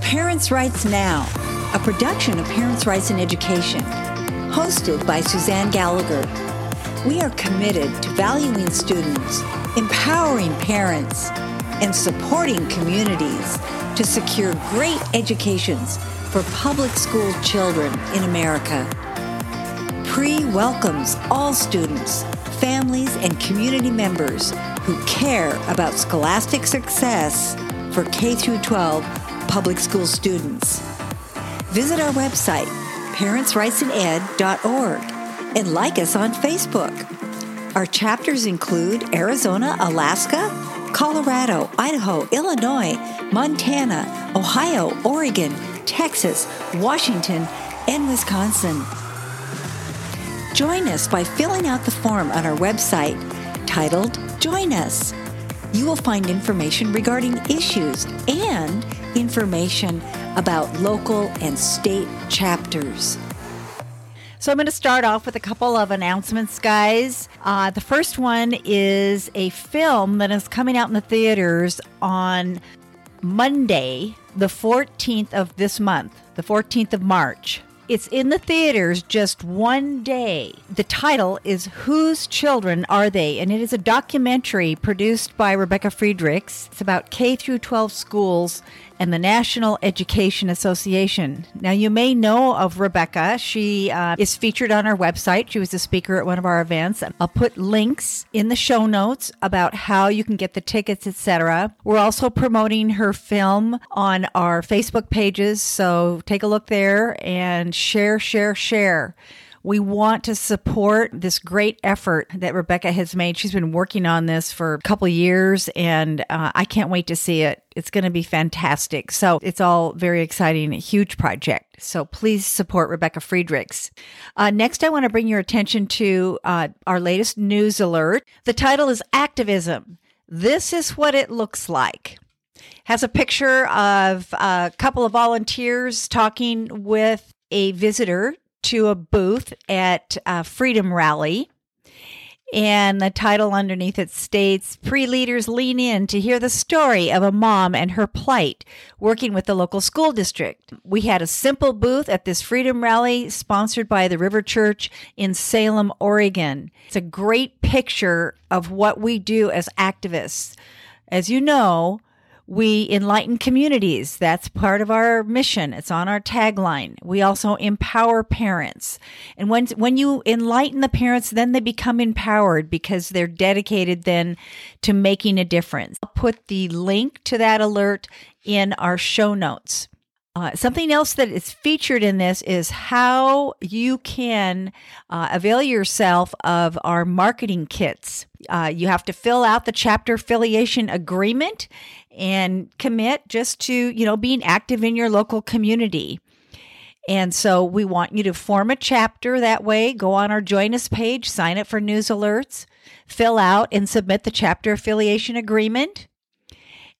Parents' Rights Now, a production of Parents' Rights in Education, hosted by Suzanne Gallagher. We are committed to valuing students, empowering parents, and supporting communities to secure great educations for public school children in America. PRE welcomes all students, families, and community members who care about scholastic success for K 12 public school students. Visit our website, parentsrightsined.org, and like us on Facebook. Our chapters include Arizona, Alaska, Colorado, Idaho, Illinois, Montana, Ohio, Oregon, Texas, Washington, and Wisconsin. Join us by filling out the form on our website titled Join Us you will find information regarding issues and information about local and state chapters. So, I'm going to start off with a couple of announcements, guys. Uh, the first one is a film that is coming out in the theaters on Monday, the 14th of this month, the 14th of March. It's in the theaters just one day. The title is Whose Children Are They? And it is a documentary produced by Rebecca Friedrichs. It's about K through 12 schools and the National Education Association. Now, you may know of Rebecca. She uh, is featured on our website. She was a speaker at one of our events. I'll put links in the show notes about how you can get the tickets, etc. We're also promoting her film on our Facebook pages, so take a look there and share, share, share. We want to support this great effort that Rebecca has made. She's been working on this for a couple years, and uh, I can't wait to see it. It's going to be fantastic. So it's all very exciting, huge project. So please support Rebecca Friedrichs. Uh, next, I want to bring your attention to uh, our latest news alert. The title is Activism. This is what it looks like has a picture of a couple of volunteers talking with a visitor to a booth at a Freedom Rally. And the title underneath it states PRE leaders lean in to hear the story of a mom and her plight working with the local school district. We had a simple booth at this freedom rally sponsored by the River Church in Salem, Oregon. It's a great picture of what we do as activists. As you know, we enlighten communities. That's part of our mission. It's on our tagline. We also empower parents. And when, when you enlighten the parents, then they become empowered because they're dedicated then to making a difference. I'll put the link to that alert in our show notes. Uh, something else that is featured in this is how you can uh, avail yourself of our marketing kits. Uh, you have to fill out the chapter affiliation agreement and commit just to, you know, being active in your local community. And so we want you to form a chapter that way. Go on our join us page, sign up for news alerts, fill out and submit the chapter affiliation agreement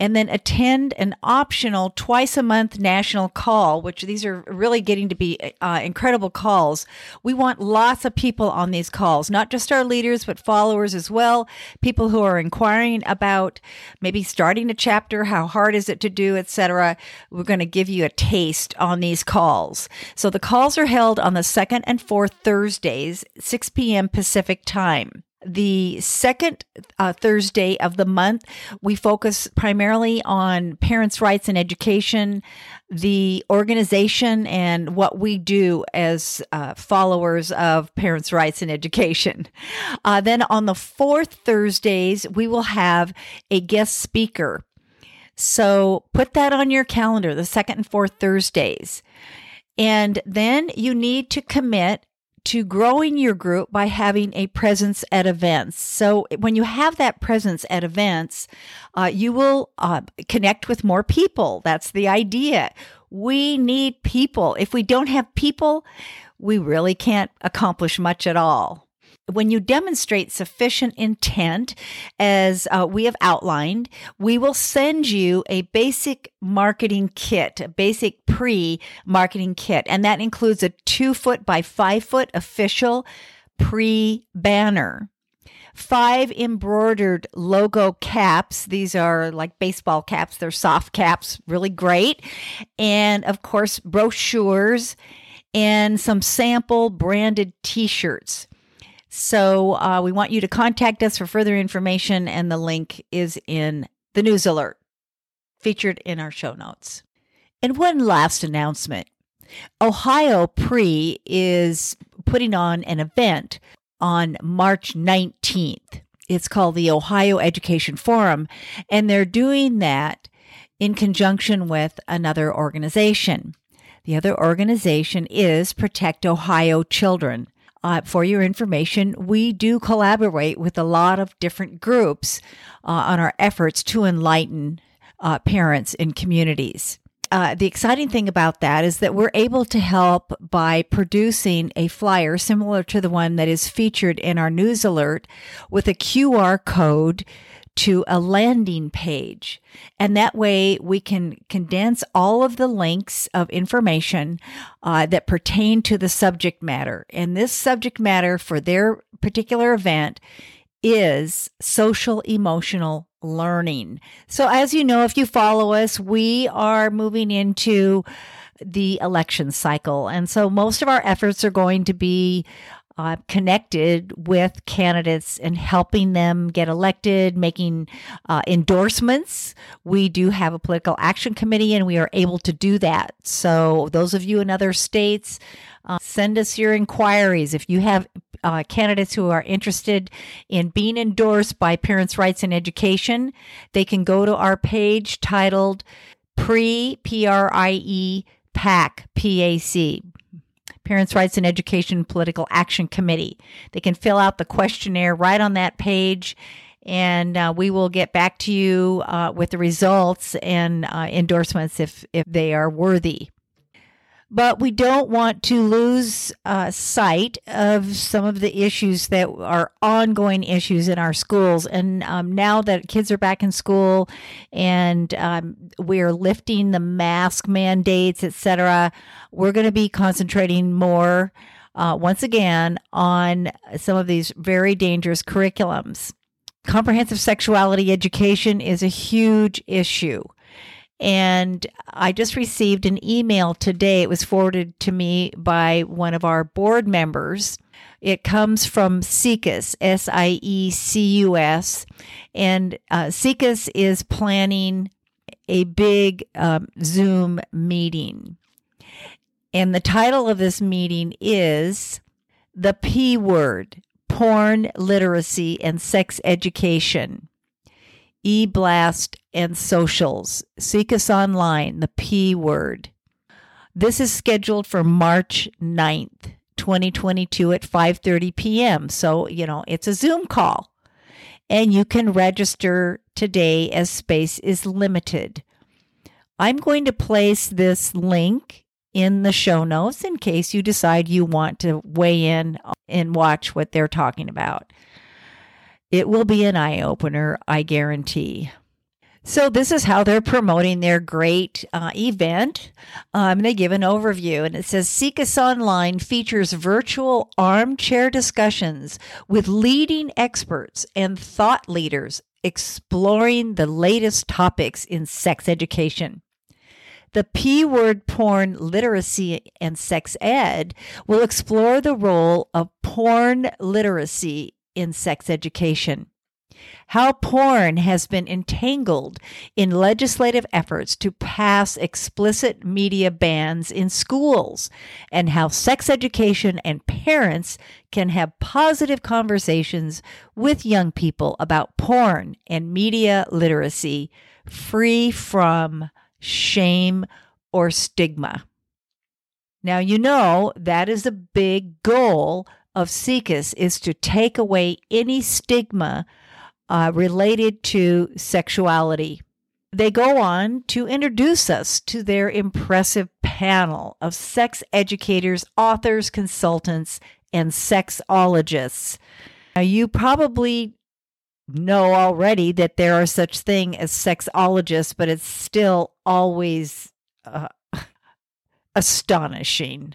and then attend an optional twice a month national call, which these are really getting to be uh, incredible calls. We want lots of people on these calls, not just our leaders, but followers as well. People who are inquiring about maybe starting a chapter, how hard is it to do, etc. We're going to give you a taste on these calls. So the calls are held on the second and fourth Thursdays, 6 p.m. Pacific time the second uh, Thursday of the month, we focus primarily on parents' rights and education, the organization, and what we do as uh, followers of parents' rights and education. Uh, then on the fourth Thursdays, we will have a guest speaker. So put that on your calendar, the second and fourth Thursdays. And then you need to commit to growing your group by having a presence at events. So when you have that presence at events, uh, you will uh, connect with more people. That's the idea. We need people. If we don't have people, we really can't accomplish much at all when you demonstrate sufficient intent, as uh, we have outlined, we will send you a basic marketing kit, a basic pre marketing kit. And that includes a two foot by five foot official pre banner five embroidered logo caps. These are like baseball caps, they're soft caps, really great. And of course, brochures and some sample branded t shirts. So uh, we want you to contact us for further information, and the link is in the news alert featured in our show notes. And one last announcement Ohio Pre is putting on an event on March 19th. It's called the Ohio Education Forum, and they're doing that in conjunction with another organization. The other organization is Protect Ohio Children. Uh, for your information, we do collaborate with a lot of different groups uh, on our efforts to enlighten uh, parents and communities. Uh, the exciting thing about that is that we're able to help by producing a flyer similar to the one that is featured in our news alert with a QR code to a landing page. And that way we can condense all of the links of information uh, that pertain to the subject matter. And this subject matter for their particular event is social emotional learning. So, as you know, if you follow us, we are moving into the election cycle. And so most of our efforts are going to be uh, connected with candidates and helping them get elected, making uh, endorsements. We do have a political action committee and we are able to do that. So, those of you in other states, uh, send us your inquiries. If you have uh, candidates who are interested in being endorsed by Parents' Rights and Education, they can go to our page titled Pre P R I E PAC P A C Parents' Rights and Education Political Action Committee. They can fill out the questionnaire right on that page, and uh, we will get back to you uh, with the results and uh, endorsements if if they are worthy but we don't want to lose uh, sight of some of the issues that are ongoing issues in our schools. And um, now that kids are back in school and um, we're lifting the mask mandates, etc., we're going to be concentrating more. Uh, once again, on some of these very dangerous curriculums. Comprehensive sexuality education is a huge issue. And I just received an email today. It was forwarded to me by one of our board members. It comes from SIECUS, S I E C U S. And uh, is planning a big um, Zoom meeting. And the title of this meeting is The P Word Porn Literacy and Sex Education e blast, and socials. SIECUS online, the P word. This is scheduled for March 9th, 2022 at 5:30 p.m. So, you know, it's a Zoom call. And you can register today as space is limited. I'm going to place this link in the show notes in case you decide you want to weigh in and watch what they're talking about. It will be an eye opener, I guarantee. So, this is how they're promoting their great uh, event. I'm going to give an overview, and it says SIECUS Online features virtual armchair discussions with leading experts and thought leaders exploring the latest topics in sex education. The P word porn literacy and sex ed will explore the role of porn literacy in sex education. How porn has been entangled in legislative efforts to pass explicit media bans in schools, and how sex education and parents can have positive conversations with young people about porn and media literacy free from shame or stigma. Now, you know that is a big goal of SIECUS is to take away any stigma uh, related to sexuality. They go on to introduce us to their impressive panel of sex educators, authors, consultants, and sexologists. Now, you probably know already that there are such thing as sexologists, but it's still always uh, astonishing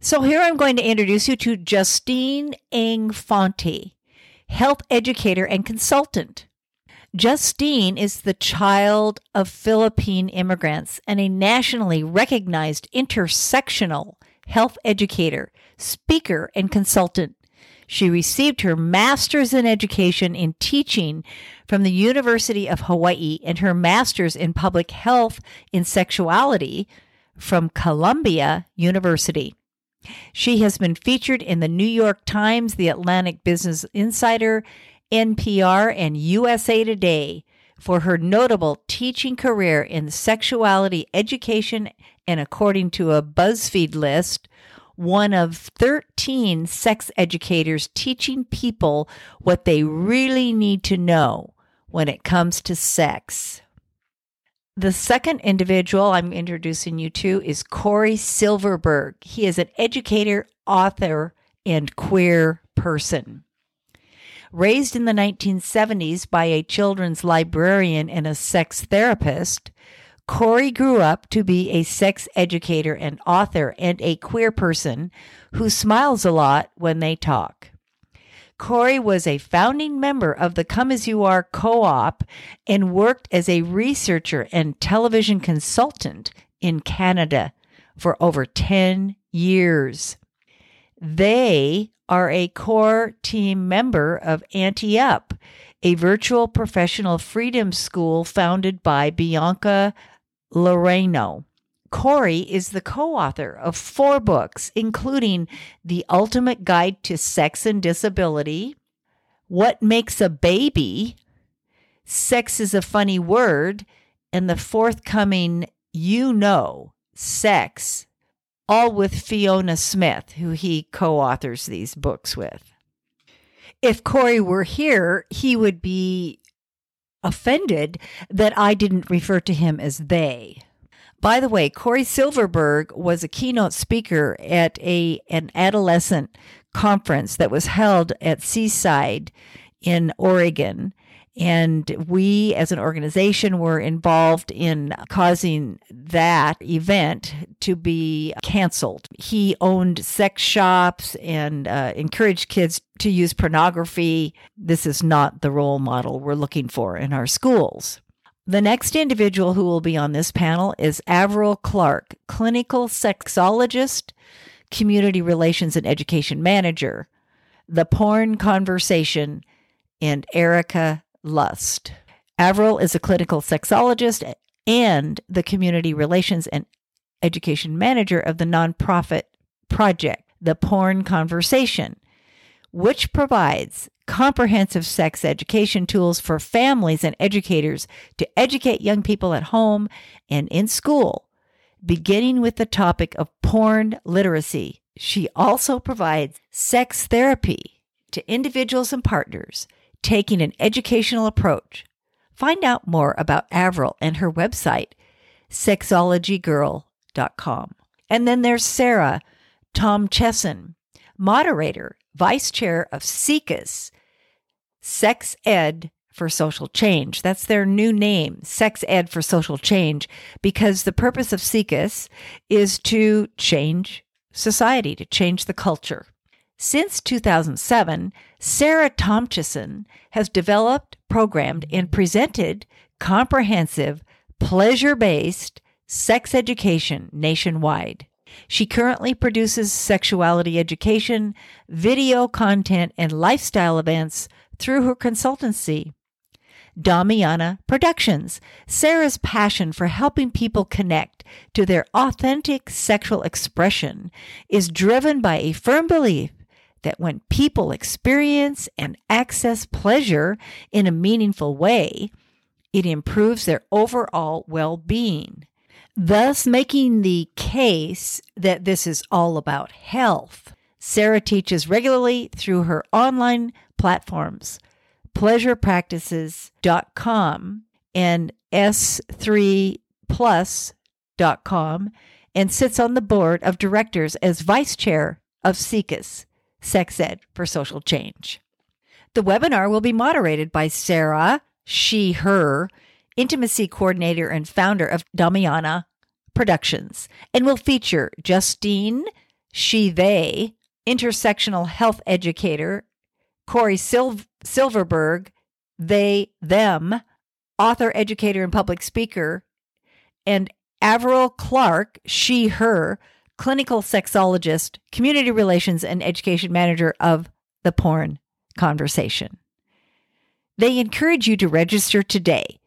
so here I'm going to introduce you to Justine Ang Fonte, health educator and consultant. Justine is the child of Philippine immigrants and a nationally recognized intersectional health educator, speaker, and consultant. She received her master's in education in teaching from the University of Hawaii and her master's in public health in sexuality from Columbia University. She has been featured in the New York Times, the Atlantic Business Insider, NPR, and USA Today for her notable teaching career in sexuality education and, according to a BuzzFeed list, one of 13 sex educators teaching people what they really need to know when it comes to sex. The second individual I'm introducing you to is Cory Silverberg. He is an educator, author, and queer person. Raised in the 1970s by a children's librarian and a sex therapist, Cory grew up to be a sex educator and author and a queer person who smiles a lot when they talk. Cory was a founding member of the Come As You Are co op and worked as a researcher and television consultant in Canada for over 10 years. They are a core team member of Ante Up, a virtual professional freedom school founded by Bianca Laureano. Cory is the co author of four books, including The Ultimate Guide to Sex and Disability, What Makes a Baby, Sex is a Funny Word, and the forthcoming You Know, Sex, all with Fiona Smyth, who he co authors these books with. If Cory were here, he would be offended that I didn't refer to him as they. By the way, Cory Silverberg was a keynote speaker at a an adolescent conference that was held at Seaside in Oregon and we, as an organization, were involved in causing that event to be canceled. He owned sex shops and uh, encouraged kids to use pornography. This is not the role model we're looking for in our schools. The next individual who will be on this panel is Avril Clark, clinical sexologist, community relations and education manager, the porn conversation, and Erika Lust. Avril is a clinical sexologist and the community relations and education manager of the nonprofit project, The Porn Conversation, which provides comprehensive sex education tools for families and educators to educate young people at home and in school, beginning with the topic of porn literacy. She also provides sex therapy to individuals and partners taking an educational approach. Find out more about Avril and her website, sexologygirl.com. And then there's Sarah Tomchesson, moderator, vice chair of SIECUS, Sex Ed for Social Change. That's their new name, Sex Ed for Social Change, because the purpose of SIECUS is to change society, to change the culture. Since 2007, Sarah Tomchesson has developed, programmed, and presented comprehensive, pleasure based sex education nationwide. She currently produces sexuality education, video content, and lifestyle events through her consultancy. Damiana Productions. Sarah's passion for helping people connect to their authentic sexual expression is driven by a firm belief that when people experience and access pleasure in a meaningful way, it improves their overall well being, thus making the case that this is all about health. Sarah teaches regularly through her online platforms, pleasurepractices.com and s3plus.com, and sits on the board of directors as vice chair of SIECUS. Sex Ed for Social Change. The webinar will be moderated by Sarah, she, her, intimacy coordinator and founder of Damiana Productions, and will feature Justine, she, they, intersectional health educator, Cory Sil- Silverberg, they, them, author, educator, and public speaker, and Avril Clark, she, her, clinical sexologist, community relations, and education manager of the Porn Conversation. They encourage you to register today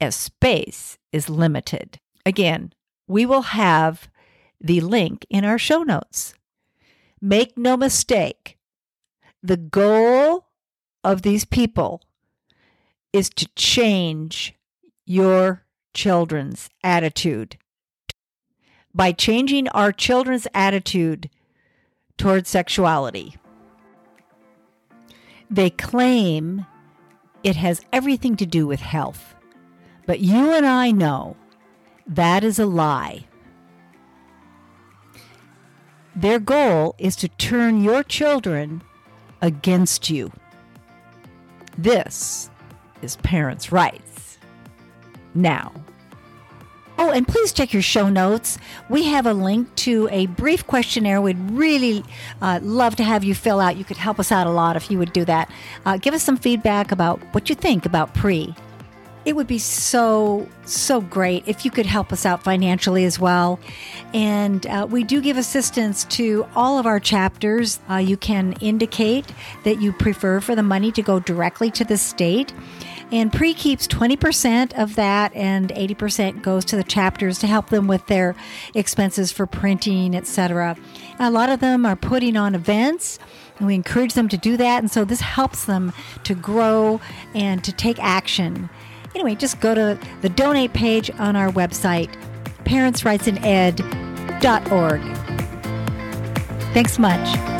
as space is limited. Again, we will have the link in our show notes. Make no mistake, the goal of these people is to change your children's attitude. By changing our children's attitude towards sexuality, they claim it has everything to do with health. But you and I know that is a lie. Their goal is to turn your children against you. This is parents' rights. Now, Oh, and please check your show notes. We have a link to a brief questionnaire we'd really uh, love to have you fill out. You could help us out a lot if you would do that. Uh, give us some feedback about what you think about pre. It would be so, so great if you could help us out financially as well. And uh, we do give assistance to all of our chapters. Uh, you can indicate that you prefer for the money to go directly to the state. And pre keeps 20% of that, and 80% goes to the chapters to help them with their expenses for printing, etc. A lot of them are putting on events, and we encourage them to do that. And so this helps them to grow and to take action. Anyway, just go to the donate page on our website, parentsrightsined.org. Thanks much.